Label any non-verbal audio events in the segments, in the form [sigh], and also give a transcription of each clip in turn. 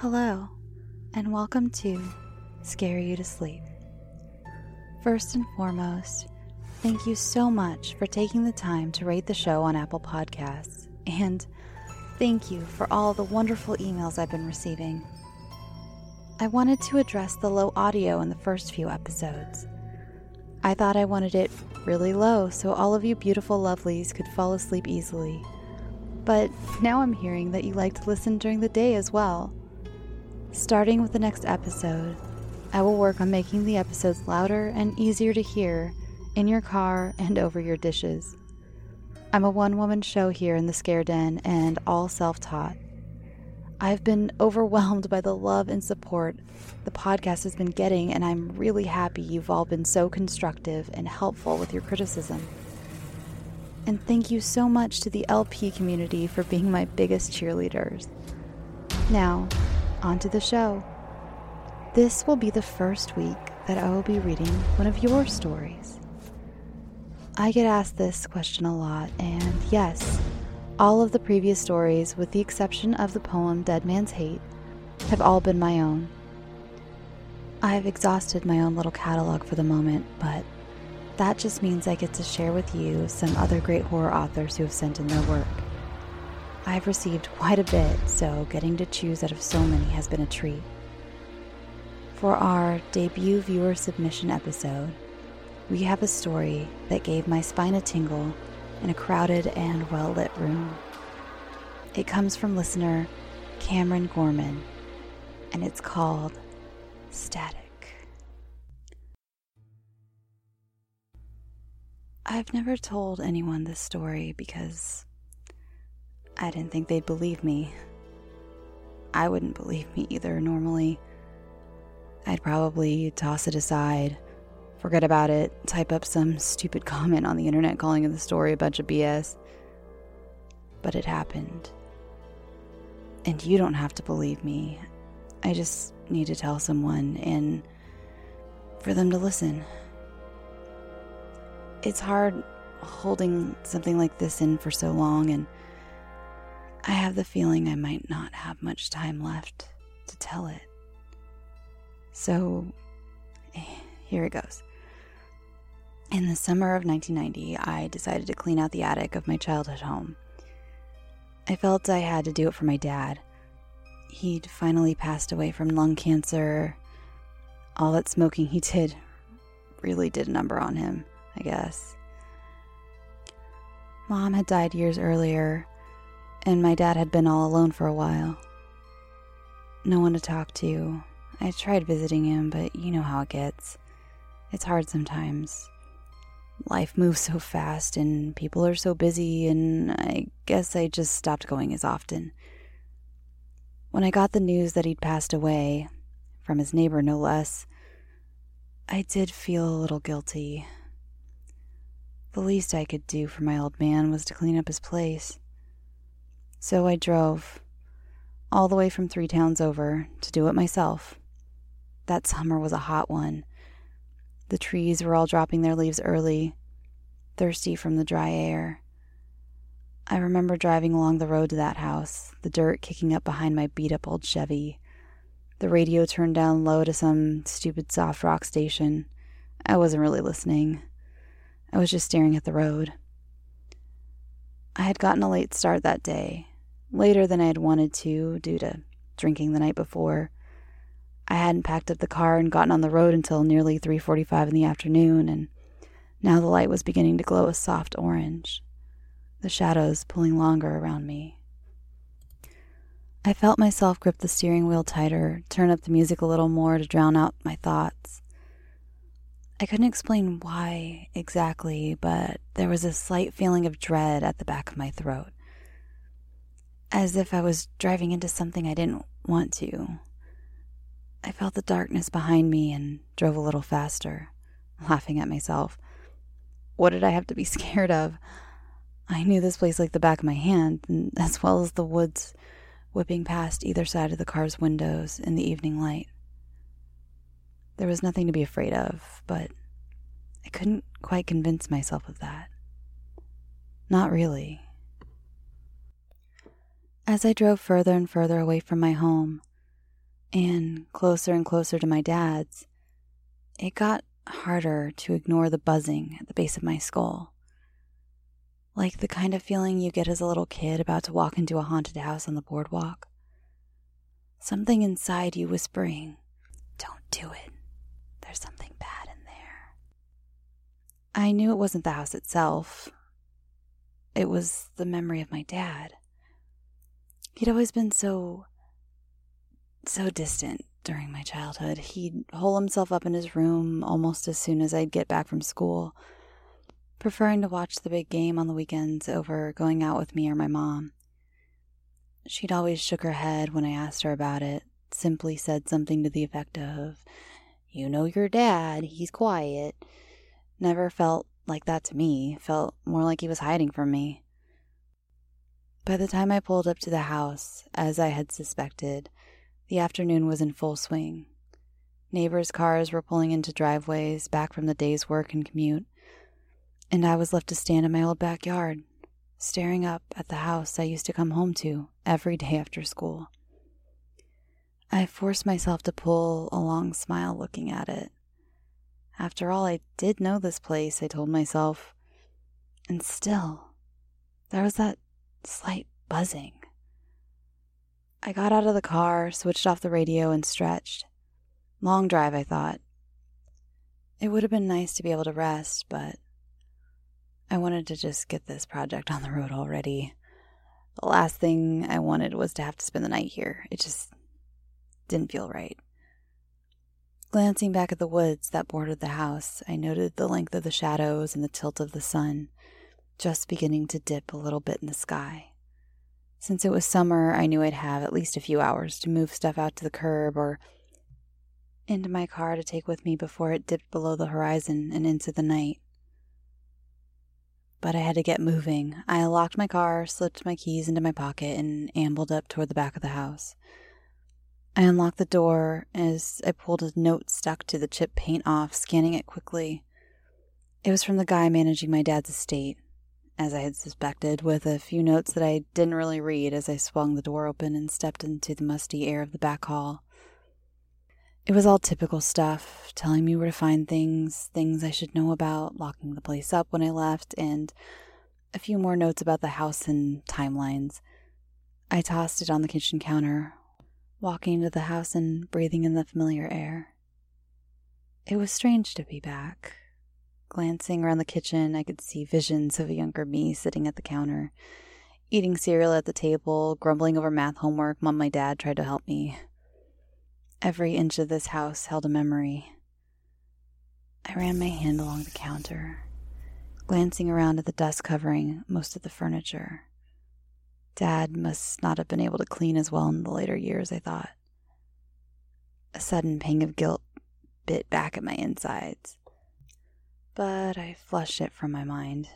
Hello, and welcome to Scare You to Sleep. First and foremost, thank you so much for taking the time to rate the show on Apple Podcasts, and thank you for all the wonderful emails I've been receiving. I wanted to address the low audio in the first few episodes. I thought I wanted it really low so all of you beautiful lovelies could fall asleep easily. But now I'm hearing that you like to listen during the day as well. Starting with the next episode, I will work on making the episodes louder and easier to hear in your car and over your dishes. I'm a one woman show here in the Scare Den and all self taught. I've been [laughs] overwhelmed by the love and support the podcast has been getting, and I'm really happy you've all been so constructive and helpful with your criticism. And thank you so much to the LP community for being my biggest cheerleaders. Now, on to the show. This will be the first week that I will be reading one of your stories. I get asked this question a lot, and yes, all of the previous stories, with the exception of the poem Dead Man's Hate, have all been my own. I've exhausted my own little catalog for the moment, but that just means I get to share with you some other great horror authors who have sent in their work. I've received quite a bit, so getting to choose out of so many has been a treat. For our debut viewer submission episode, we have a story that gave my spine a tingle in a crowded and well lit room. It comes from listener Cameron Gorman, and it's called Static. I've never told anyone this story because I didn't think they'd believe me. I wouldn't believe me either normally. I'd probably toss it aside, forget about it, type up some stupid [laughs] comment on the internet calling the story a bunch of BS. But it happened. And you don't have to believe me. I just need to tell someone and for them to listen. It's hard holding something like this in for so long, and I have the feeling I might not have much time left to tell it. So, [sighs] here it goes. In the summer of 1990, I decided to clean out the attic of my childhood home. I felt I had to do it for my dad. He'd finally passed away from lung cancer. All that smoking he did really did a number on him, I guess. Mom had died years earlier, and my dad had been all alone for a while. No one to talk to. I tried visiting him, but you know how it gets. It's hard sometimes. Life moves so fast, and people are so busy, and I guess I just stopped going as often. When I got the news that he'd passed away, from his neighbor no less, I did feel a little guilty. The least I could do for my old man was to clean up his place. So I drove, all the way from three towns over, to do it myself. That summer was a hot one. The trees were all dropping their leaves early, thirsty from the dry air. I remember driving along the road to that house, the dirt kicking up behind my beat up old Chevy. The radio turned down low to some stupid soft rock station. I wasn't really listening. I was just staring at the road. I had gotten a late start that day, later than I had wanted to due to drinking the night before. I hadn't packed up the car and gotten on the road until nearly 3:45 in the afternoon and now the light was beginning to glow a soft orange the shadows pulling longer around me. I felt myself grip the steering wheel tighter, turn up the music a little more to drown out my thoughts. I couldn't explain why exactly, but there was a slight feeling of dread at the back of my throat. As if I was driving into something I didn't want to. I felt the darkness behind me and drove a little faster, [laughs] laughing at myself. What did I have to be [laughs] scared of? I knew this place like the back of my hand, [laughs] as well as the woods whipping past either side of the car's windows in the evening light. There was nothing to be afraid of, but I couldn't quite convince myself of that. Not really. As I drove further and further away from my home, and closer and closer to my dad's, it got harder to ignore the buzzing at the base of my skull. Like the kind of feeling you get as a little kid about to walk into a haunted house on the boardwalk. Something inside you whispering, Don't do it. There's something bad in there. I knew it wasn't the house itself, it was the memory of my dad. He'd always been so. so distant during my childhood. He'd hole himself up in his room almost as soon as I'd get back from school, preferring to watch the big game on the weekends over going out with me or my mom. She'd always shook her head when I asked her about it, simply said something to the effect of, You know your dad, he's quiet. Never felt like that to me, felt more like he was hiding from me. By the time I pulled up to the house, as I had suspected, the afternoon was in full swing. Neighbors' cars were pulling into driveways back from the day's work and commute, and I was left to stand in my old backyard, staring up at the house I used to come home to every day after school. I forced myself to pull a long smile looking at it. After all, I did know this place, I told myself. And still, there was that slight buzzing. I got out of the car, switched off the radio, and stretched. Long drive, I thought. It would have been nice to be able to rest, but I wanted to just get this project on the road already. The last thing I wanted was to have to spend the night here. It just didn't feel right. Glancing back at the woods that bordered the house, I noted the length of the shadows and the tilt of the sun, just beginning to dip a little bit in the sky. Since it was summer, I knew I'd have at least a few hours to move stuff out to the curb or into my car to take with me before it dipped below the horizon and into the night. But I had to get moving. I locked my car, slipped my keys into my pocket, and ambled up toward the back of the house. I unlocked the door as I pulled a note stuck to the chip paint off, scanning it quickly. It was from the guy managing my dad's estate as I had suspected, with a few notes that I didn't really read as I swung the door open and stepped into the musty air of the back hall. It was all typical stuff, telling me where to find things, things I should know about, locking the place up when I left, and a few more notes about the house and timelines. I tossed it on the kitchen counter, walking into the house and breathing in the familiar air. It was strange to be back, Glancing around the kitchen, I could see visions of a younger me sitting at the counter, eating cereal at the table, grumbling over math homework while my dad tried to help me. Every inch of this house held a memory. I ran my hand along the counter, glancing around at the dust covering most of the furniture. Dad must not have been able to clean as well in the later years, I thought. A sudden pang of guilt bit back at my insides but I flushed it from my mind.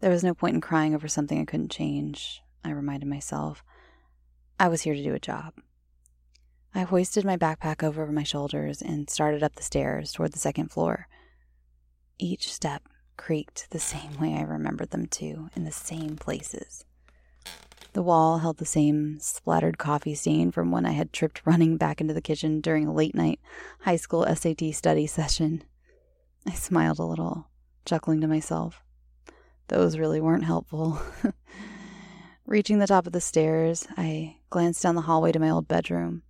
There was no point in crying over something I couldn't change, I reminded myself. I was here to do a job. I hoisted my backpack over my shoulders and started up the stairs toward the second floor. Each step creaked the same way I remembered them to, in the same places. The wall held the same splattered coffee stain from when I had tripped running back into the kitchen during a late night high school SAT study session. I smiled a little, chuckling to myself. Those really weren't helpful. [laughs] Reaching the top of the stairs, I glanced down the hallway to my old bedroom,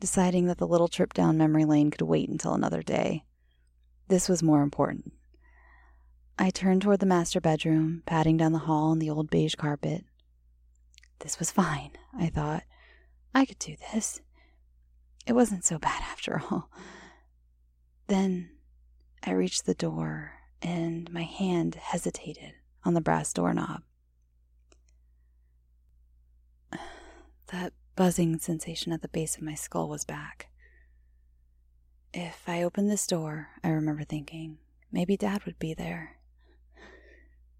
deciding that the little trip down memory lane could wait until another day. This was more important. I turned toward the master bedroom, patting down the hall on the old beige carpet. This was fine, I thought. I could do this. It wasn't so bad after all. Then I reached the door and my hand hesitated on the brass doorknob. [sighs] That buzzing sensation at the base of my skull was back. If I opened this door, I remember thinking, maybe Dad would be there.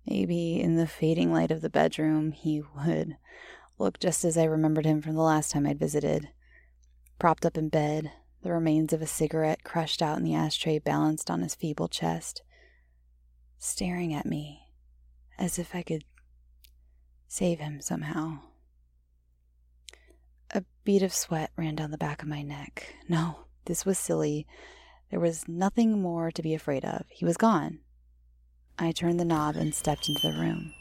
Maybe in the fading light of the bedroom, he would look just as I remembered him from the last time I'd visited. Propped up in bed, the remains of a cigarette crushed out in the ashtray balanced on his feeble chest, staring at me as if I could save him somehow. A bead of sweat ran down the back of my neck. No, this was silly. There was nothing more to be afraid of. He was gone. I turned the knob and stepped into the room.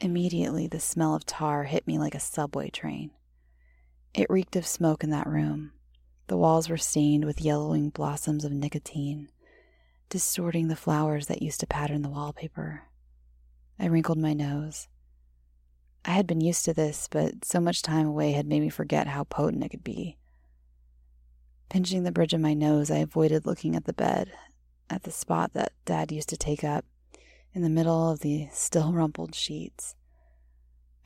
Immediately, the smell of tar hit me like a subway train. It reeked of smoke in that room. The walls were stained with yellowing blossoms of nicotine, distorting the flowers that used to pattern the wallpaper. I wrinkled my nose. I had been used to this, but so much time away had made me forget how potent it could be. Pinching the bridge of my nose, I avoided looking at the bed, at the spot that Dad used to take up, in the middle of the still rumpled sheets.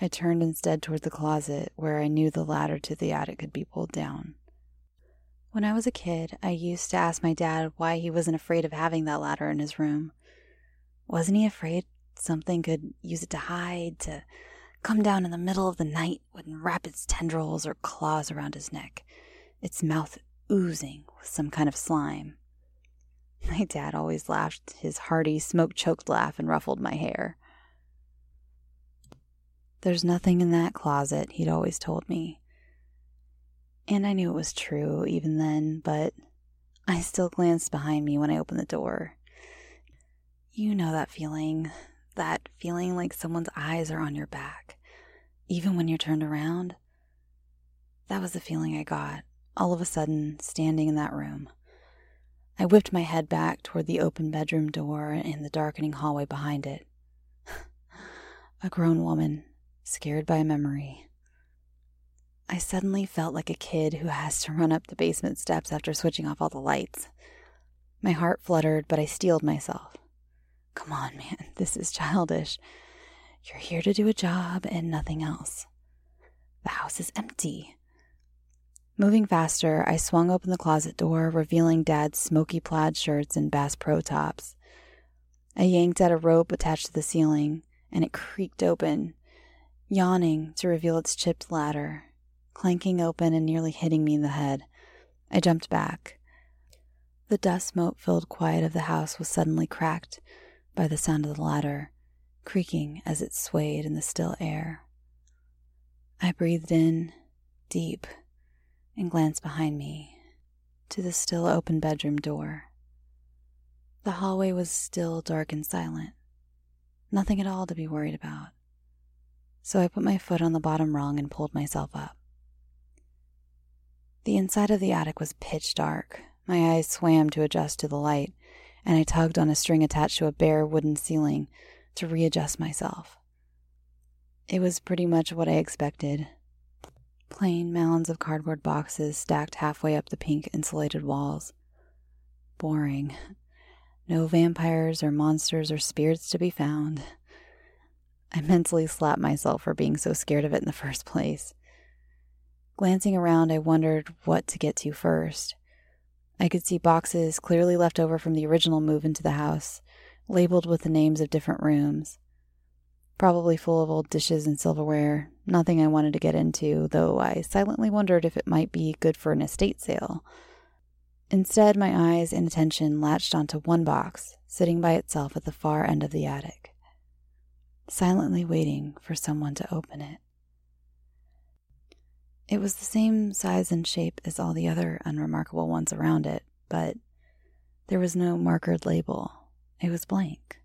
I turned instead toward the closet, where I knew the ladder to the attic could be pulled down. When I was a kid, I used to ask my dad why he wasn't afraid of having that ladder in his room. Wasn't he afraid something could use it to hide, to come down in the middle of the night and wrap its tendrils or claws around his neck, its mouth oozing with some kind of slime? [laughs] My dad always laughed his hearty, smoke choked laugh and ruffled my hair. There's nothing in that closet, he'd always told me. And I knew it was true even then, but I still glanced behind me when I opened the door. You know that feeling. That feeling like someone's eyes are on your back, even when you're turned around. That was the feeling I got, all of a sudden, standing in that room. I whipped my head back toward the open bedroom door and the darkening hallway behind it. [sighs] a grown woman, scared by a memory. I suddenly felt like a kid who has to run up the basement steps after switching off all the lights. My heart fluttered, but I steeled myself. Come on, man, [laughs] this is childish. You're here to do a job and nothing else. The house is empty. Moving faster, I swung open the closet door, revealing Dad's smoky plaid shirts and Bass Pro tops. I yanked at a rope attached to the ceiling, and it creaked open, yawning to reveal its chipped ladder clanking open and nearly hitting me in the head. I jumped back. The dust mote filled quiet of the house was suddenly cracked by the sound of the ladder, creaking as it swayed in the still air. I breathed in, deep, and glanced behind me to the still open bedroom door. The hallway was still dark and silent. Nothing at all to be worried about. So I put my foot on the bottom rung and pulled myself up. The inside of the attic was pitch dark. My eyes swam to adjust to the light, and I tugged on a string attached to a bare wooden ceiling to readjust myself. It was pretty much what I expected plain mounds of cardboard boxes stacked halfway up the pink insulated walls. Boring. No vampires or monsters or spirits to be found. I mentally slapped myself for being so scared of it in the first place. Glancing around, I wondered what to get to first. I could see boxes clearly left over from the original move into the house, labeled with the names of different rooms. Probably full of old dishes and silverware, nothing I wanted to get into, though I silently wondered if it might be good for an estate sale. Instead, my eyes and attention latched onto one box, sitting by itself at the far end of the attic, silently waiting for someone to open it. It was the same size and shape as all the other unremarkable ones around it, but there was no markered label. It was blank.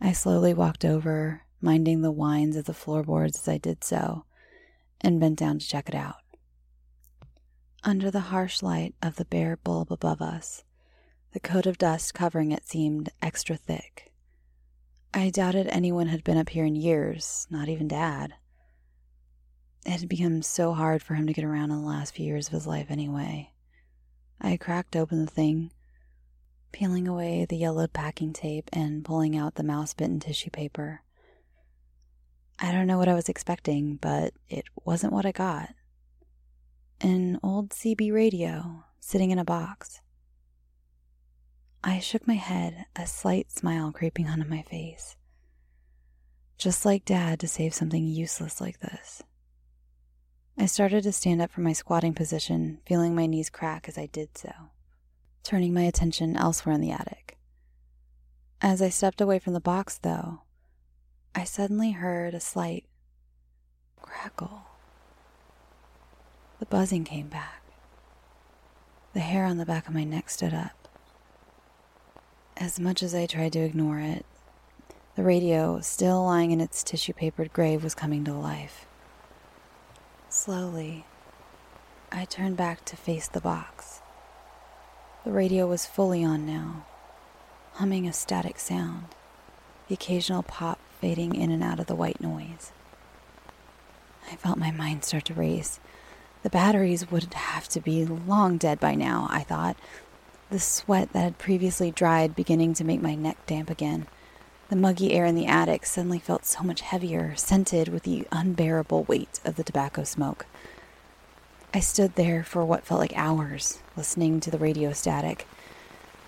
I slowly walked over, minding the whines of the floorboards as I did so, and bent down to check it out. Under the harsh light of the bare bulb above us, the coat of dust covering it seemed extra thick. I doubted anyone had been up here in years, not even Dad. It had become so hard for him to get around in the last few years of his life anyway. I cracked open the thing, peeling away the yellowed packing tape and pulling out the mouse bitten tissue paper. I don't know what I was expecting, but it wasn't what I got. An old CB radio sitting in a box. I shook my head, a slight smile creeping onto my face. Just like Dad to save something useless like this. I started to stand up from my squatting position, feeling my knees crack as I did so, turning my attention elsewhere in the attic. As I stepped away from the box, though, I suddenly heard a slight crackle. The buzzing came back. The hair on the back of my neck stood up. As much as I tried to ignore it, the radio, still lying in its tissue papered grave, was coming to life. Slowly, I turned back to face the box. The radio was fully on now, humming a static sound, the occasional pop fading in and out of the white noise. I felt my mind start to race. The batteries would have to be long dead by now, I thought, the sweat that had previously dried beginning to make my neck damp again. The muggy air in the attic suddenly felt so much heavier, scented with the unbearable weight of the tobacco smoke. I stood there for what felt like hours, listening to the radio static,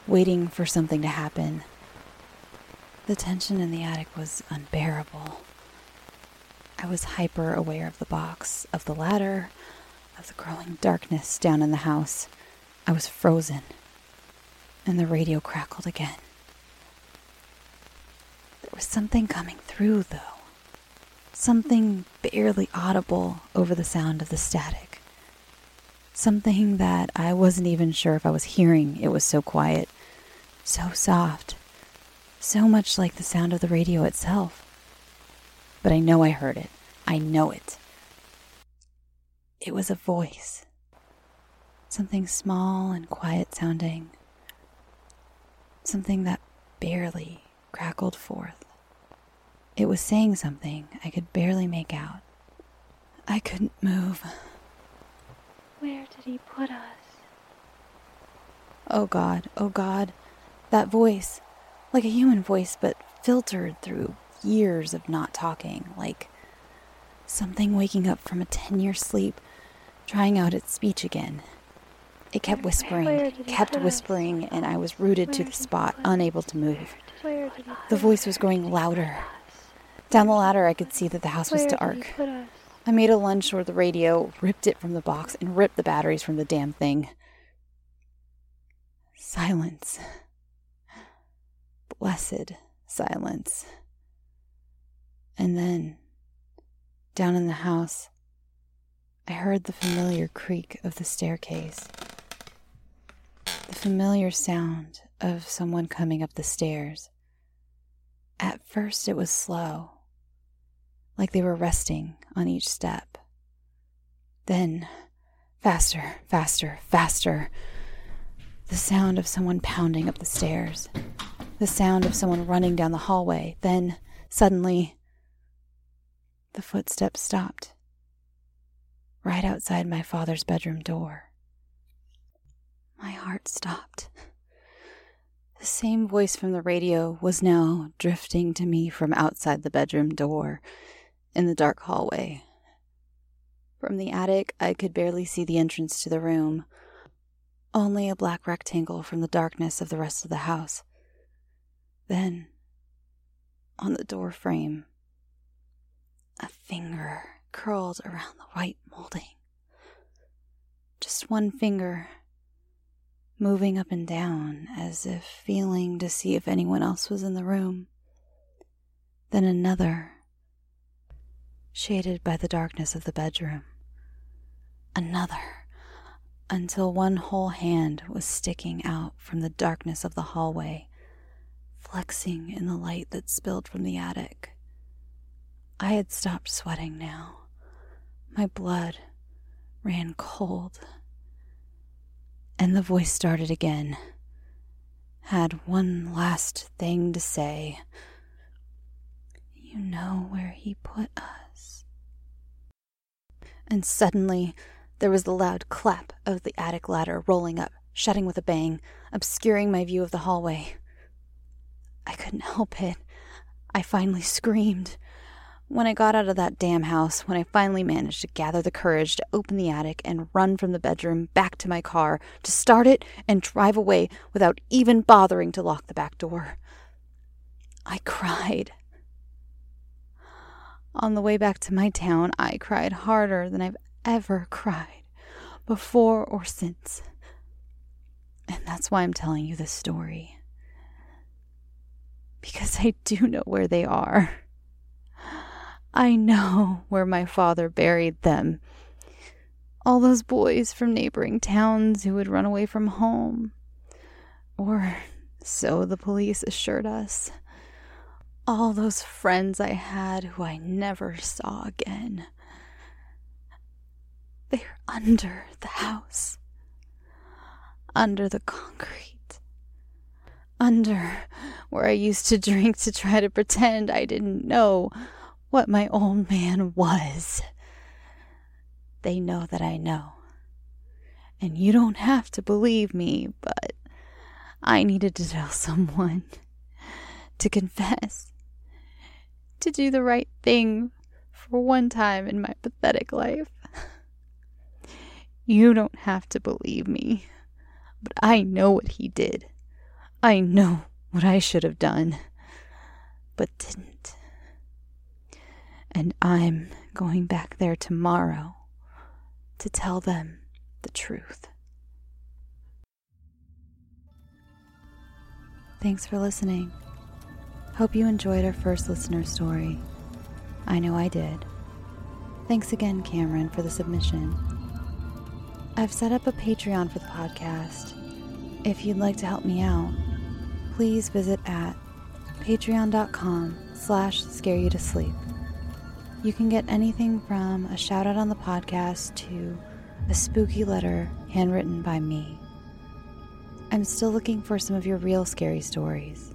waiting for something to happen. The tension in the attic was unbearable. I was hyper aware of the box, of the ladder, of the growing darkness down in the house. I was frozen, and the radio crackled again. Was something coming through, though. Something barely audible over the sound of the static. Something that I wasn't even sure if I was hearing. It was so quiet, so soft, so much like the sound of the radio itself. But I know I heard it. I know it. It was a voice. Something small and quiet sounding. Something that barely crackled forth. It was saying something I could barely make out. I couldn't move. Where did he put us? Oh God, oh God. That voice. Like a human voice, but filtered through years of not talking. Like something waking up from a 10 year sleep, trying out its speech again. It kept whispering, kept whispering, and I was rooted to the spot, unable to move. The voice was growing louder. Down the ladder, I could see that the house was dark. I made a lunge toward the radio, ripped it from the box, and ripped the batteries from the damn thing. Silence. Blessed silence. And then, down in the house, I heard the familiar creak of the staircase. The familiar sound of someone coming up the stairs. At first, it was slow, like they were resting on each step. Then, faster, faster, faster. The sound of someone pounding up the stairs. The sound of someone running down the hallway. Then, suddenly, the footsteps stopped. Right outside my father's bedroom door. My heart stopped. The same voice from the radio was now drifting to me from outside the bedroom door in the dark hallway. From the attic, I could barely see the entrance to the room, only a black rectangle from the darkness of the rest of the house. Then, on the door frame, a finger curled around the white molding. Just one finger moving up and down as if feeling to see if anyone else was in the room. Then another, shaded by the darkness of the bedroom. Another, until one whole hand was sticking out from the darkness of the hallway, flexing in the light that spilled from the attic. I had stopped sweating now. My blood ran cold. And the voice started again. Had one last thing to say. You know where he put us. And suddenly, there was the loud clap of the attic ladder rolling up, shutting with a bang, obscuring my view of the hallway. I couldn't help it. I finally screamed. When I got out of that damn house, when I finally managed to gather the courage to open the attic and run from the bedroom back to my car, to start it and drive away without even bothering to lock the back door, I cried. On the way back to my town, I cried harder than I've ever cried, before or since. And that's why I'm telling you this story. Because I do know where they are. I know [laughs] where my father buried them. All those boys from neighboring towns who had run away from home. Or [laughs] so the police assured us. All those friends I had who I never saw again. They're under the house. Under the concrete. Under where I used to [laughs] drink to try to pretend I didn't know what my old man was. They know that I know. And you don't have to believe me, but I needed to tell [laughs] someone, to confess, to do the right thing for one time in my pathetic life. You don't have to believe me, but I know what he did. I know what I should have done, but didn't. And I'm going back there tomorrow to tell them the truth. Thanks for listening. Hope you enjoyed our first listener story. I know I did. Thanks again, Cameron, for the submission. I've set up a Patreon for the podcast. If you'd like to help me out, please visit at patreon.com slash scare you to sleep. You can get anything from a shout out on the podcast to a spooky letter handwritten by me. I'm still looking for some of your real scary stories.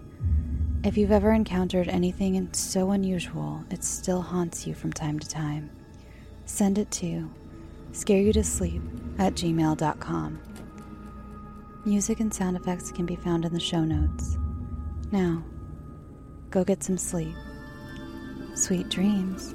If you've ever encountered anything so unusual it still haunts you from time to time, send it to scareyoutosleep at gmail.com. Music and sound effects can be found in the show notes. Now, go get some sleep. Sweet dreams.